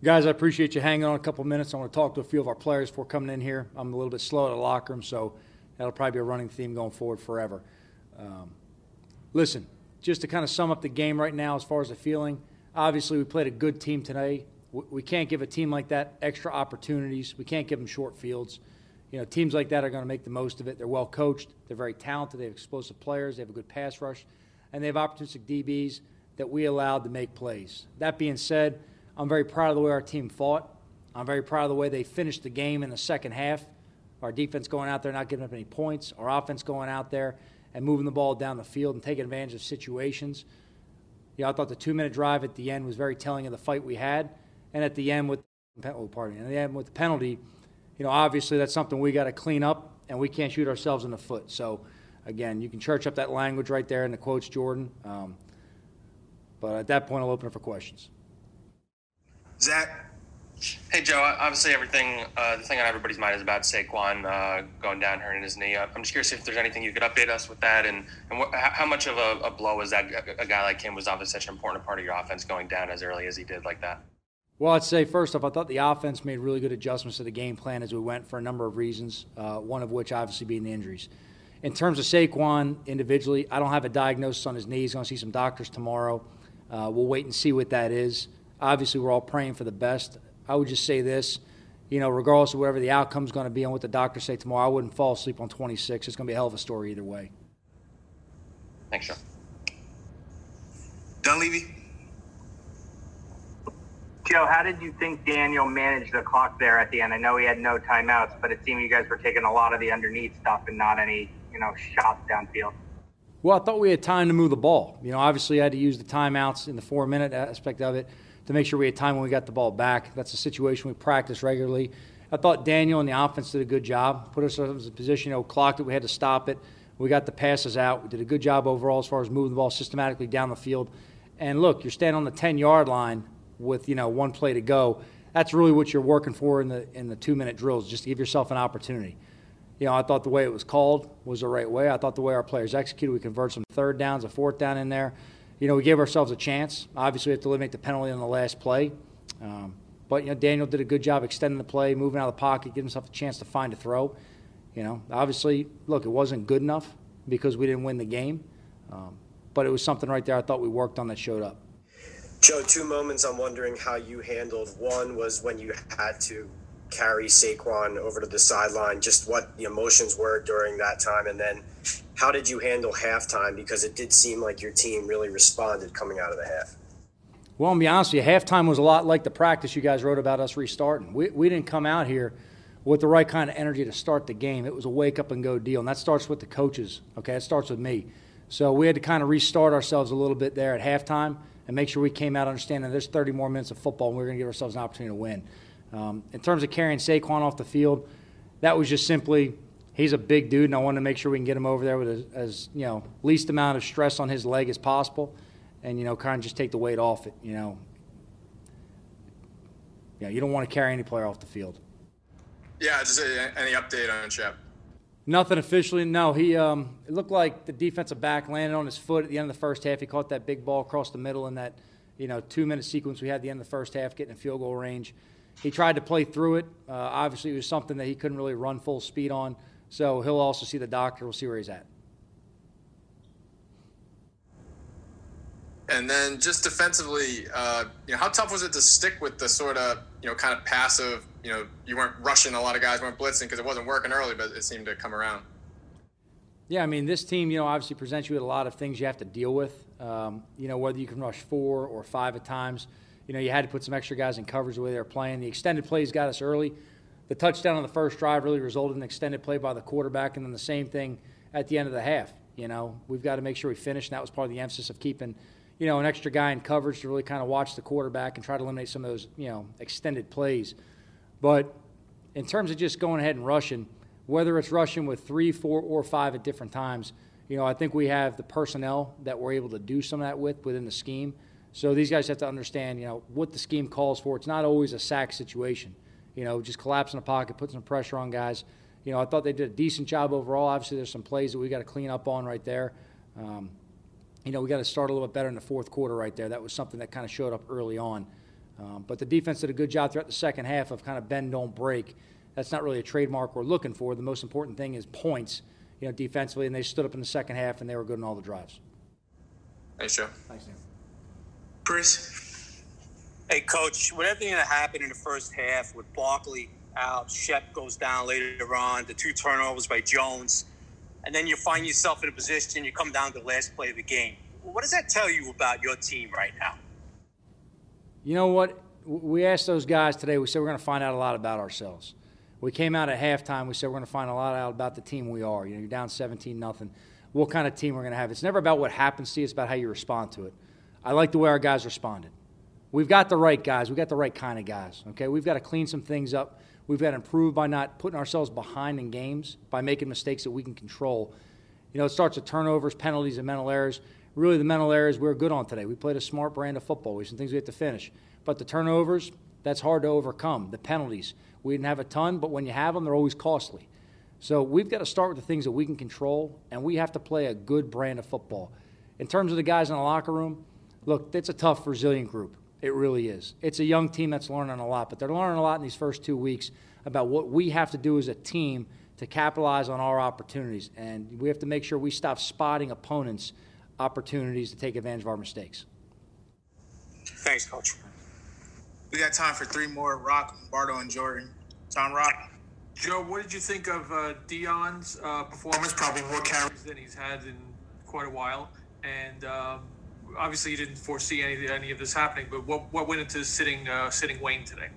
Guys, I appreciate you hanging on a couple minutes. I want to talk to a few of our players before coming in here. I'm a little bit slow at the locker room, so that'll probably be a running theme going forward forever. Um, listen, just to kind of sum up the game right now as far as the feeling, obviously we played a good team today. We can't give a team like that extra opportunities. We can't give them short fields. You know, teams like that are going to make the most of it. They're well coached. They're very talented. They have explosive players. They have a good pass rush, and they have opportunistic DBs that we allowed to make plays. That being said, I'm very proud of the way our team fought. I'm very proud of the way they finished the game in the second half. Our defense going out there, not giving up any points. Our offense going out there and moving the ball down the field and taking advantage of situations. You know, I thought the two-minute drive at the end was very telling of the fight we had. And at the end with, oh, pardon me, and the end with the penalty, you know, obviously that's something we got to clean up, and we can't shoot ourselves in the foot. So, again, you can church up that language right there in the quotes, Jordan. Um, but at that point, I'll open it for questions. Zach. Hey Joe, obviously everything, uh, the thing on everybody's mind is about Saquon uh, going down, hurting his knee. I'm just curious if there's anything you could update us with that, and and what, how much of a, a blow was that? A guy like him was obviously such an important part of your offense going down as early as he did like that. Well, I'd say first off, I thought the offense made really good adjustments to the game plan as we went for a number of reasons. Uh, one of which obviously being the injuries. In terms of Saquon individually, I don't have a diagnosis on his knee. He's going to see some doctors tomorrow. Uh, we'll wait and see what that is. Obviously, we're all praying for the best. I would just say this, you know, regardless of whatever the outcome is going to be and what the doctors say tomorrow, I wouldn't fall asleep on 26. It's going to be a hell of a story either way. Thanks, Joe. Dunleavy. Joe, how did you think Daniel managed the clock there at the end? I know he had no timeouts, but it seemed you guys were taking a lot of the underneath stuff and not any, you know, shots downfield. Well, I thought we had time to move the ball. You know, obviously I had to use the timeouts in the four minute aspect of it to make sure we had time when we got the ball back. That's a situation we practice regularly. I thought Daniel and the offense did a good job, put ourselves in a position, you know, clocked it, we had to stop it. We got the passes out. We did a good job overall as far as moving the ball systematically down the field. And look, you're standing on the 10 yard line with, you know, one play to go. That's really what you're working for in the in the two minute drills, just to give yourself an opportunity. You know, I thought the way it was called was the right way. I thought the way our players executed, we converted some third downs, a fourth down in there you know, we gave ourselves a chance. Obviously, we have to eliminate the penalty on the last play. Um, but, you know, Daniel did a good job extending the play, moving out of the pocket, giving himself a chance to find a throw. You know, obviously, look, it wasn't good enough because we didn't win the game. Um, but it was something right there I thought we worked on that showed up. Joe, two moments I'm wondering how you handled. One was when you had to carry Saquon over to the sideline, just what the emotions were during that time, and then how did you handle halftime? Because it did seem like your team really responded coming out of the half. Well, to be honest with you, halftime was a lot like the practice you guys wrote about us restarting. We, we didn't come out here with the right kind of energy to start the game. It was a wake up and go deal, and that starts with the coaches. Okay, it starts with me. So we had to kind of restart ourselves a little bit there at halftime and make sure we came out understanding there's 30 more minutes of football, and we're going to give ourselves an opportunity to win. Um, in terms of carrying Saquon off the field, that was just simply he's a big dude, and I wanted to make sure we can get him over there with as, as you know least amount of stress on his leg as possible, and you know kind of just take the weight off it. You know, yeah, you don't want to carry any player off the field. Yeah, just any update on Shep? Nothing officially. No, he. Um, it looked like the defensive back landed on his foot at the end of the first half. He caught that big ball across the middle in that, you know, two-minute sequence we had at the end of the first half, getting in field goal range. He tried to play through it. Uh, obviously, it was something that he couldn't really run full speed on. So he'll also see the doctor. We'll see where he's at. And then just defensively, uh, you know, how tough was it to stick with the sort of, you know, kind of passive, you know, you weren't rushing a lot of guys, weren't blitzing because it wasn't working early, but it seemed to come around. Yeah, I mean, this team, you know, obviously presents you with a lot of things you have to deal with. Um, you know, whether you can rush four or five at times. You know, you had to put some extra guys in coverage the way they were playing. The extended plays got us early the touchdown on the first drive really resulted in an extended play by the quarterback, and then the same thing at the end of the half. You know, we've got to make sure we finish, and that was part of the emphasis of keeping, you know, an extra guy in coverage to really kind of watch the quarterback and try to eliminate some of those, you know, extended plays. But in terms of just going ahead and rushing, whether it's rushing with three, four, or five at different times, you know, I think we have the personnel that we're able to do some of that with within the scheme. So these guys have to understand, you know, what the scheme calls for. It's not always a sack situation you know, just collapse in the pocket, put some pressure on guys. You know, I thought they did a decent job overall. Obviously, there's some plays that we got to clean up on right there. Um, you know, we got to start a little bit better in the fourth quarter right there. That was something that kind of showed up early on. Um, but the defense did a good job throughout the second half of kind of bend, don't break. That's not really a trademark we're looking for. The most important thing is points, you know, defensively, and they stood up in the second half and they were good in all the drives. Thanks, Joe. Thanks, Dan. Chris? Hey, coach, with everything that happened in the first half with Barkley out, Shep goes down later on, the two turnovers by Jones, and then you find yourself in a position, you come down to the last play of the game. What does that tell you about your team right now? You know what? We asked those guys today, we said we're going to find out a lot about ourselves. We came out at halftime, we said we're going to find a lot out about the team we are. You know, you're down 17 nothing. What kind of team we're going to have. It's never about what happens to you, it's about how you respond to it. I like the way our guys responded. We've got the right guys. We've got the right kind of guys. Okay, we've got to clean some things up. We've got to improve by not putting ourselves behind in games, by making mistakes that we can control. You know, it starts with turnovers, penalties, and mental errors. Really, the mental errors we're good on today. We played a smart brand of football. We some things we have to finish. But the turnovers, that's hard to overcome. The penalties, we didn't have a ton, but when you have them, they're always costly. So we've got to start with the things that we can control, and we have to play a good brand of football. In terms of the guys in the locker room, look, it's a tough, resilient group. It really is. It's a young team that's learning a lot, but they're learning a lot in these first two weeks about what we have to do as a team to capitalize on our opportunities. And we have to make sure we stop spotting opponents' opportunities to take advantage of our mistakes. Thanks, coach. We got time for three more Rock, Bardo, and Jordan. Tom Rock. Joe, what did you think of uh, Dion's uh, performance? Probably more carries than he's had in quite a while, and um, obviously you didn't foresee any any of this happening. But what what went into sitting uh, sitting Wayne today?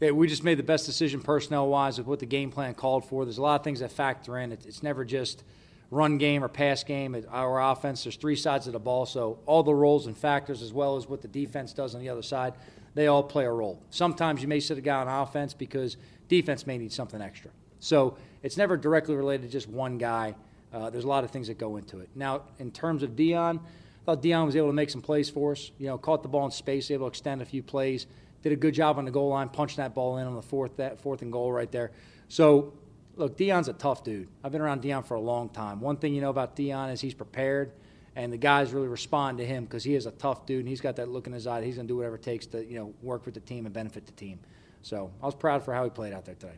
Yeah, we just made the best decision personnel wise of what the game plan called for. There's a lot of things that factor in. It's never just run game or pass game. Our offense, there's three sides of the ball, so all the roles and factors, as well as what the defense does on the other side, they all play a role. Sometimes you may sit a guy on offense because defense may need something extra. So it's never directly related to just one guy. Uh, there's a lot of things that go into it. Now, in terms of Dion, thought Dion was able to make some plays for us. You know, caught the ball in space, able to extend a few plays. Did a good job on the goal line, punching that ball in on the fourth that fourth and goal right there. So, look, Dion's a tough dude. I've been around Dion for a long time. One thing you know about Dion is he's prepared, and the guys really respond to him because he is a tough dude, and he's got that look in his eye. He's going to do whatever it takes to you know work with the team and benefit the team. So I was proud for how he played out there today.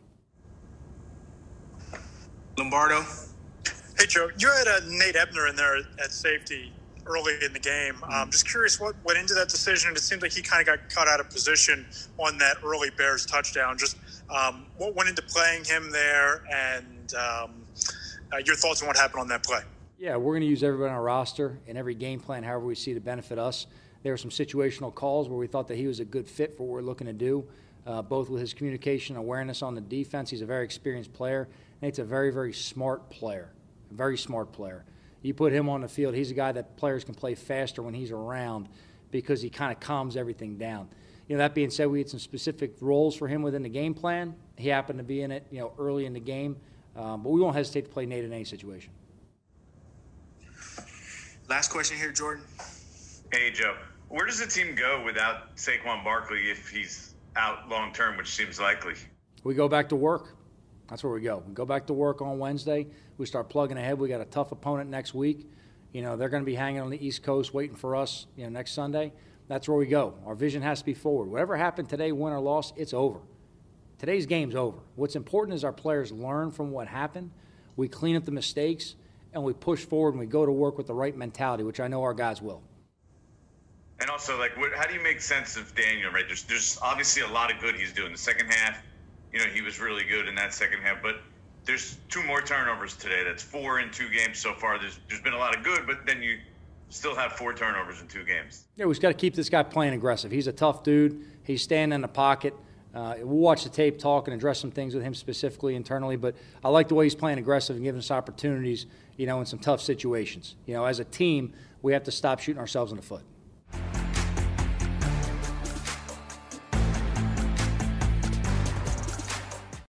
Lombardo. Hey, Joe, you had uh, Nate Ebner in there at safety early in the game. I'm um, just curious what went into that decision. It seemed like he kind of got cut out of position on that early Bears touchdown. Just um, what went into playing him there and um, uh, your thoughts on what happened on that play? Yeah, we're going to use everybody on our roster in every game plan, however we see to benefit us. There were some situational calls where we thought that he was a good fit for what we're looking to do, uh, both with his communication awareness on the defense. He's a very experienced player, and he's a very, very smart player. A very smart player. You put him on the field, he's a guy that players can play faster when he's around because he kind of calms everything down. You know, that being said, we had some specific roles for him within the game plan. He happened to be in it, you know, early in the game, um, but we won't hesitate to play Nate in any situation. Last question here, Jordan. Hey, Joe. Where does the team go without Saquon Barkley if he's out long term, which seems likely? We go back to work. That's where we go. We go back to work on Wednesday. We start plugging ahead. We got a tough opponent next week. You know, they're going to be hanging on the East Coast waiting for us, you know, next Sunday. That's where we go. Our vision has to be forward. Whatever happened today, win or loss, it's over. Today's game's over. What's important is our players learn from what happened. We clean up the mistakes and we push forward and we go to work with the right mentality, which I know our guys will. And also, like, what, how do you make sense of Daniel? Right, there's, there's obviously a lot of good he's doing. The second half, you know, he was really good in that second half. But there's two more turnovers today. That's four in two games so far. There's there's been a lot of good, but then you still have four turnovers in two games. Yeah, we've got to keep this guy playing aggressive. He's a tough dude. He's standing in the pocket. Uh, we'll watch the tape, talk, and address some things with him specifically internally. But I like the way he's playing aggressive and giving us opportunities, you know, in some tough situations. You know, as a team, we have to stop shooting ourselves in the foot.